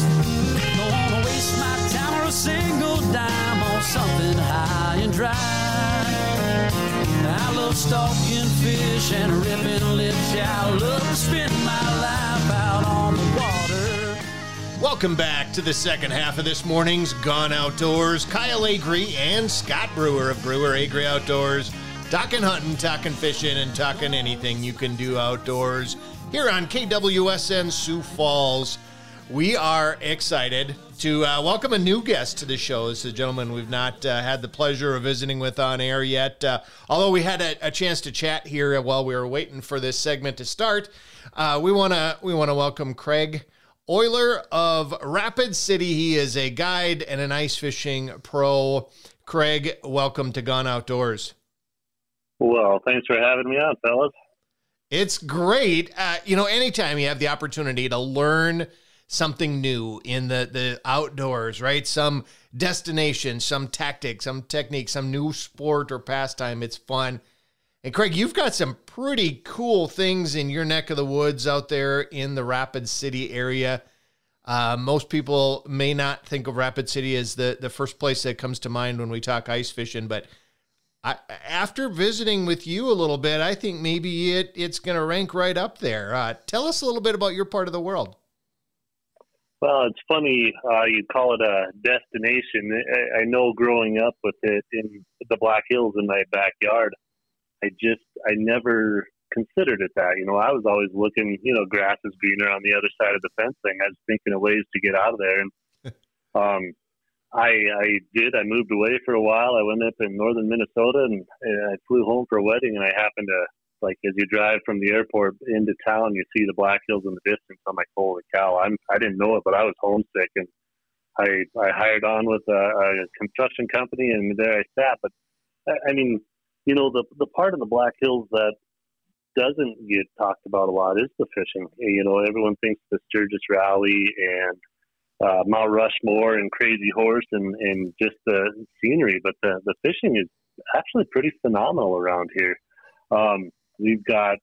Don't wanna waste my time or a single dime on something high and dry. I love stalking fish and ripping lips. I love spend my life out on the water. Welcome back to the second half of this morning's Gone Outdoors. Kyle Agri and Scott Brewer of Brewer Agri Outdoors. Talking hunting, talking fishing, and talking anything you can do outdoors here on KWSN Sioux Falls. We are excited to uh, welcome a new guest to the show. This is a gentleman we've not uh, had the pleasure of visiting with on air yet. Uh, although we had a, a, chance to chat here while we were waiting for this segment to start, uh, we want to we want to welcome Craig Euler of Rapid City. He is a guide and an ice fishing pro. Craig, welcome to Gone Outdoors. Well, thanks for having me on, fellas. It's great. Uh, you know, anytime you have the opportunity to learn something new in the, the outdoors, right? Some destination, some tactic, some technique, some new sport or pastime, it's fun. And Craig, you've got some pretty cool things in your neck of the woods out there in the Rapid City area. Uh, most people may not think of Rapid City as the, the first place that comes to mind when we talk ice fishing, but I, after visiting with you a little bit, I think maybe it it's going to rank right up there. Uh, tell us a little bit about your part of the world. Well, it's funny uh, you call it a destination. I, I know growing up with it in the Black Hills in my backyard, I just I never considered it that. You know, I was always looking. You know, grass is greener on the other side of the fencing. I was thinking of ways to get out of there, and um, I I did. I moved away for a while. I went up in northern Minnesota and, and I flew home for a wedding. And I happened to like as you drive from the airport into town, you see the Black Hills in the distance. I'm like, holy cow! I'm I didn't know it, but I was homesick and I I hired on with a, a construction company and there I sat. But I, I mean, you know, the the part of the Black Hills that doesn't get talked about a lot is the fishing. You know, everyone thinks the Sturgis Rally and uh, Mount Rushmore and Crazy Horse and, and just the scenery, but the, the fishing is actually pretty phenomenal around here. Um, we've got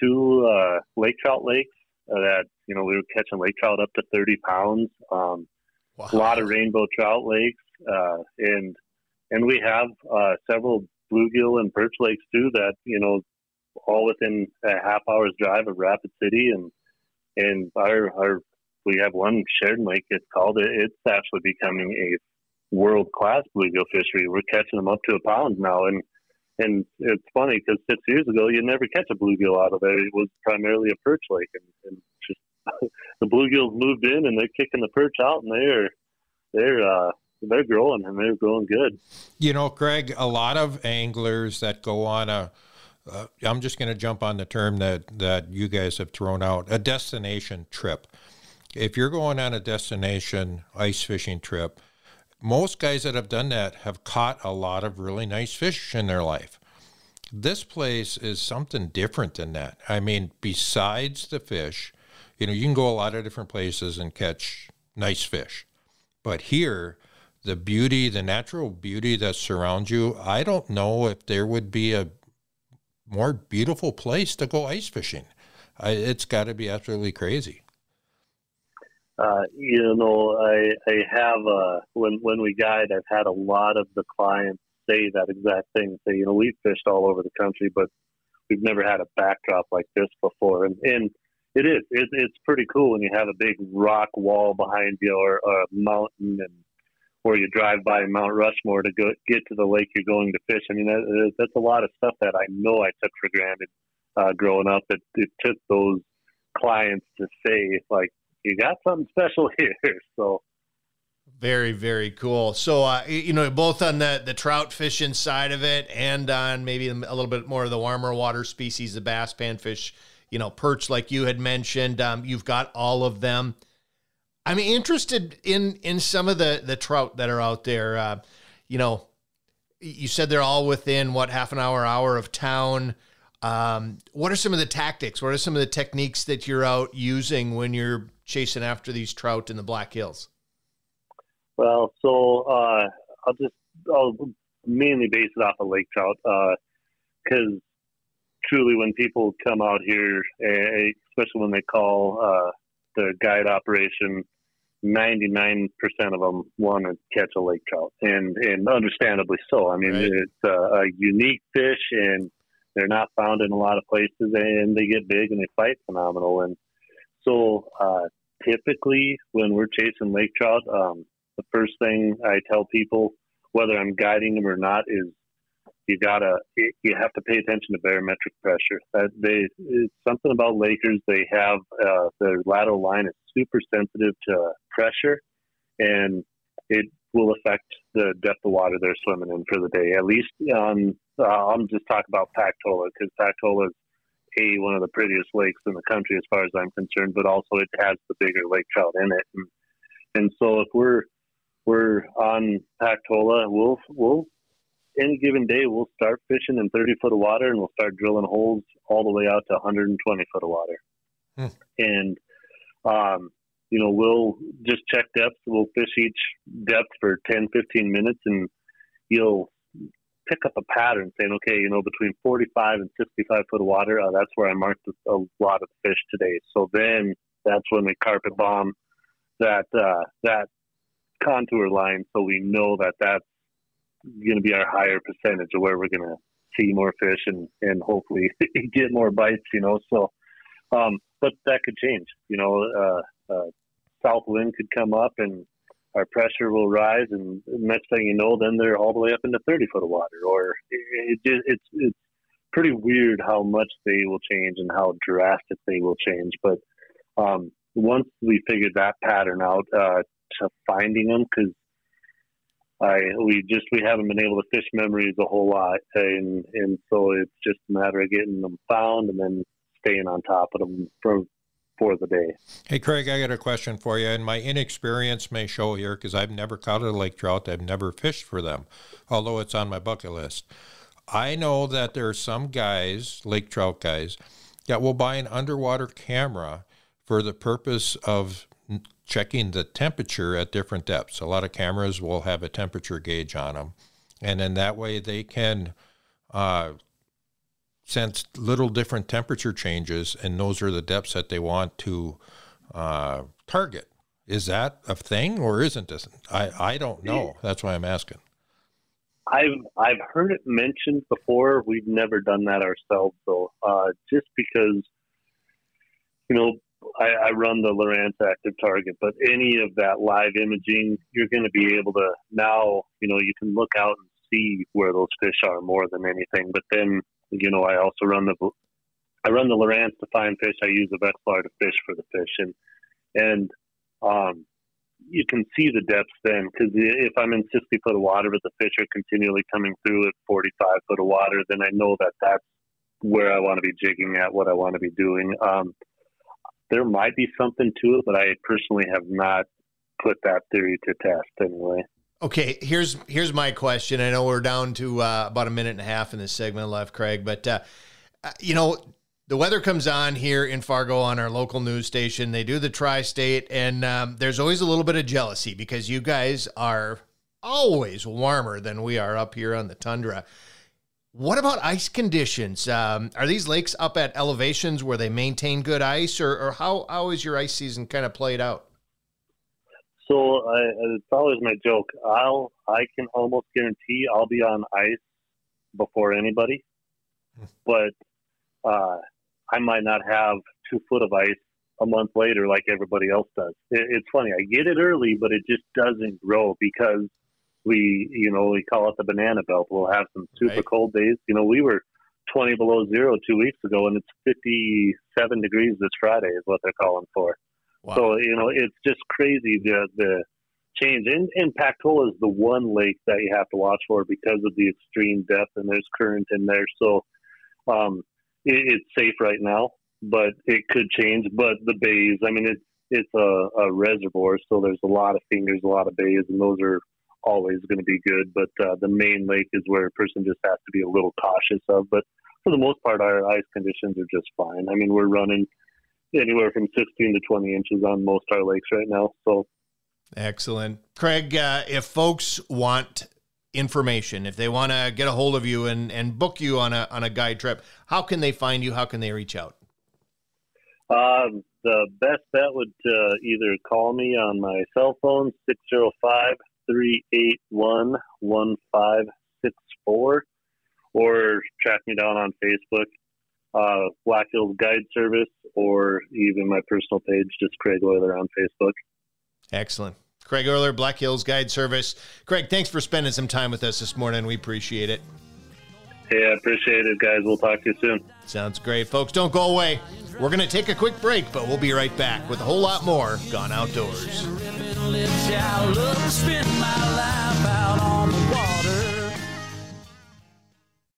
two uh, lake trout lakes that you know we were catching lake trout up to 30 pounds. Um, wow. A lot of rainbow trout lakes, uh, and and we have uh, several bluegill and perch lakes too that you know all within a half hour's drive of Rapid City and and our our we have one Sheridan Lake. It's called. It's actually becoming a world class bluegill fishery. We're catching them up to a pound now, and and it's funny because six years ago you never catch a bluegill out of there. It was primarily a perch lake, and, and just the bluegills moved in and they're kicking the perch out, and they're they're uh, they're growing and they're growing good. You know, Craig, a lot of anglers that go on a uh, I'm just going to jump on the term that, that you guys have thrown out a destination trip if you're going on a destination ice fishing trip, most guys that have done that have caught a lot of really nice fish in their life. This place is something different than that. I mean, besides the fish, you know, you can go a lot of different places and catch nice fish. But here, the beauty, the natural beauty that surrounds you, I don't know if there would be a more beautiful place to go ice fishing. I, it's got to be absolutely crazy. Uh, you know, I, I have, uh, when, when we guide, I've had a lot of the clients say that exact thing. Say, you know, we've fished all over the country, but we've never had a backdrop like this before. And, and it is, it, it's pretty cool when you have a big rock wall behind you or, or a mountain and, or you drive by Mount Rushmore to go get to the lake you're going to fish. I mean, that, that's a lot of stuff that I know I took for granted uh, growing up. It, it took those clients to say, like, you got something special here. So very, very cool. So, uh, you know, both on the, the trout fishing side of it and on maybe a little bit more of the warmer water species, the bass, panfish, you know, perch, like you had mentioned, um, you've got all of them. I'm interested in in some of the the trout that are out there. Uh, you know, you said they're all within what half an hour, hour of town. Um, what are some of the tactics? What are some of the techniques that you're out using when you're chasing after these trout in the Black Hills? Well, so uh, I'll just I'll mainly base it off of lake trout because uh, truly, when people come out here, especially when they call uh, the guide operation, 99% of them want to catch a lake trout, and and understandably so. I mean, Right. it's a, a unique fish, and they're not found in a lot of places, and they get big and they fight phenomenal. And so, uh, typically, when we're chasing lake trout, um, the first thing I tell people, whether I'm guiding them or not, is you gotta you have to pay attention to barometric pressure. That they it's something about Lakers. They have uh, their lateral line is super sensitive to pressure, and it will affect the depth of water they're swimming in for the day. At least on uh, I'm just talking about Pactola because Pactola is a one of the prettiest lakes in the country as far as I'm concerned, but also it has the bigger lake trout in it, and, and so if we're we're on Pactola, we'll we'll any given day we'll start fishing in 30 foot of water and we'll start drilling holes all the way out to 120 foot of water. Hmm. And um, you know, we'll just check depth. We'll fish each depth for 10, 15 minutes, and you'll pick up a pattern saying, okay, you know, between 45 and 65 foot of water, uh, that's where I marked a lot of fish today. So then that's when we carpet bomb that uh, that contour line, so we know that that's going to be our higher percentage of where we're going to see more fish and and hopefully get more bites. You know, so um, but that could change. You know, uh, uh, south wind could come up and our pressure will rise, and next thing you know, then they're all the way up into 30 foot of water. Or it, it, it's it's pretty weird how much they will change and how drastic they will change. But um, once we figured that pattern out, uh, to finding them, because I we just we haven't been able to fish memories a whole lot, and and so it's just a matter of getting them found and then staying on top of them for for the day. Hey, Craig, I got a question for you, and my inexperience may show here because I've never caught a lake trout. I've never fished for them, although it's on my bucket list. I know that there are some guys, lake trout guys, that will buy an underwater camera for the purpose of checking the temperature at different depths. A lot of cameras will have a temperature gauge on them, and then that way they can uh, sense little different temperature changes, and those are the depths that they want to uh, target. Is that a thing or isn't it? I, I don't know. That's why I'm asking. I've I've heard it mentioned before. We've never done that ourselves, though. Uh, just because, you know, I, I run the Lowrance Active Target, but any of that live imaging, you're going to be able to now. You know, you can look out and see where those fish are more than anything. But then, you know, I also run the I run the Lowrance to find fish. I use the Vexilar to fish for the fish, and and um, you can see the depths then because if I'm in 60 foot of water, but the fish are continually coming through at 45 foot of water, then I know that that's where I want to be jigging at, what I want to be doing. Um, there might be something to it, but I personally have not put that theory to test anyway. Okay, here's here's my question. I know we're down to uh, about a minute and a half in this segment left, Craig, but uh, uh, you know the weather comes on here in Fargo on our local news station. They do the tri-state, and um, there's always a little bit of jealousy because you guys are always warmer than we are up here on the tundra. What about ice conditions? Um, are these lakes up at elevations where they maintain good ice, or, or how how is your ice season kind of played out? So I, it's always my joke. I'll I can almost guarantee I'll be on ice before anybody, but uh, I might not have two foot of ice a month later like everybody else does. It, it's funny. I get it early, but it just doesn't grow because we, you know, we call it the banana belt. We'll have some super Right. cold days. You know, we were 20 below zero two weeks ago, and it's 57 degrees this Friday is what they're calling for. Wow. So you know, it's just crazy the the change. And, and Pactola is the one lake that you have to watch for because of the extreme depth and there's current in there. So um, it, it's safe right now, but it could change. But the bays, I mean, it's it's a, a reservoir, so there's a lot of fingers, a lot of bays, and those are always going to be good. But uh, the main lake is where a person just has to be a little cautious of. But for the most part, our ice conditions are just fine. I mean, we're running anywhere from 16 to 20 inches on most of our lakes right now. So Excellent. Craig, uh, if folks want information, if they want to get a hold of you and, and book you on a, on a guide trip, how can they find you? How can they reach out? Um, the best bet would uh, either call me on my cell phone, 605 381 1564, or track me down on Facebook, uh, Black Hills Guide Service, or even my personal page, just Craig Euler on Facebook. Excellent. Craig Euler, Black Hills Guide Service. Craig, thanks for spending some time with us this morning. We appreciate it. Hey, I appreciate it, guys. We'll talk to you soon. Sounds great. Folks, don't go away. We're going to take a quick break, but we'll be right back with a whole lot more Gone Outdoors.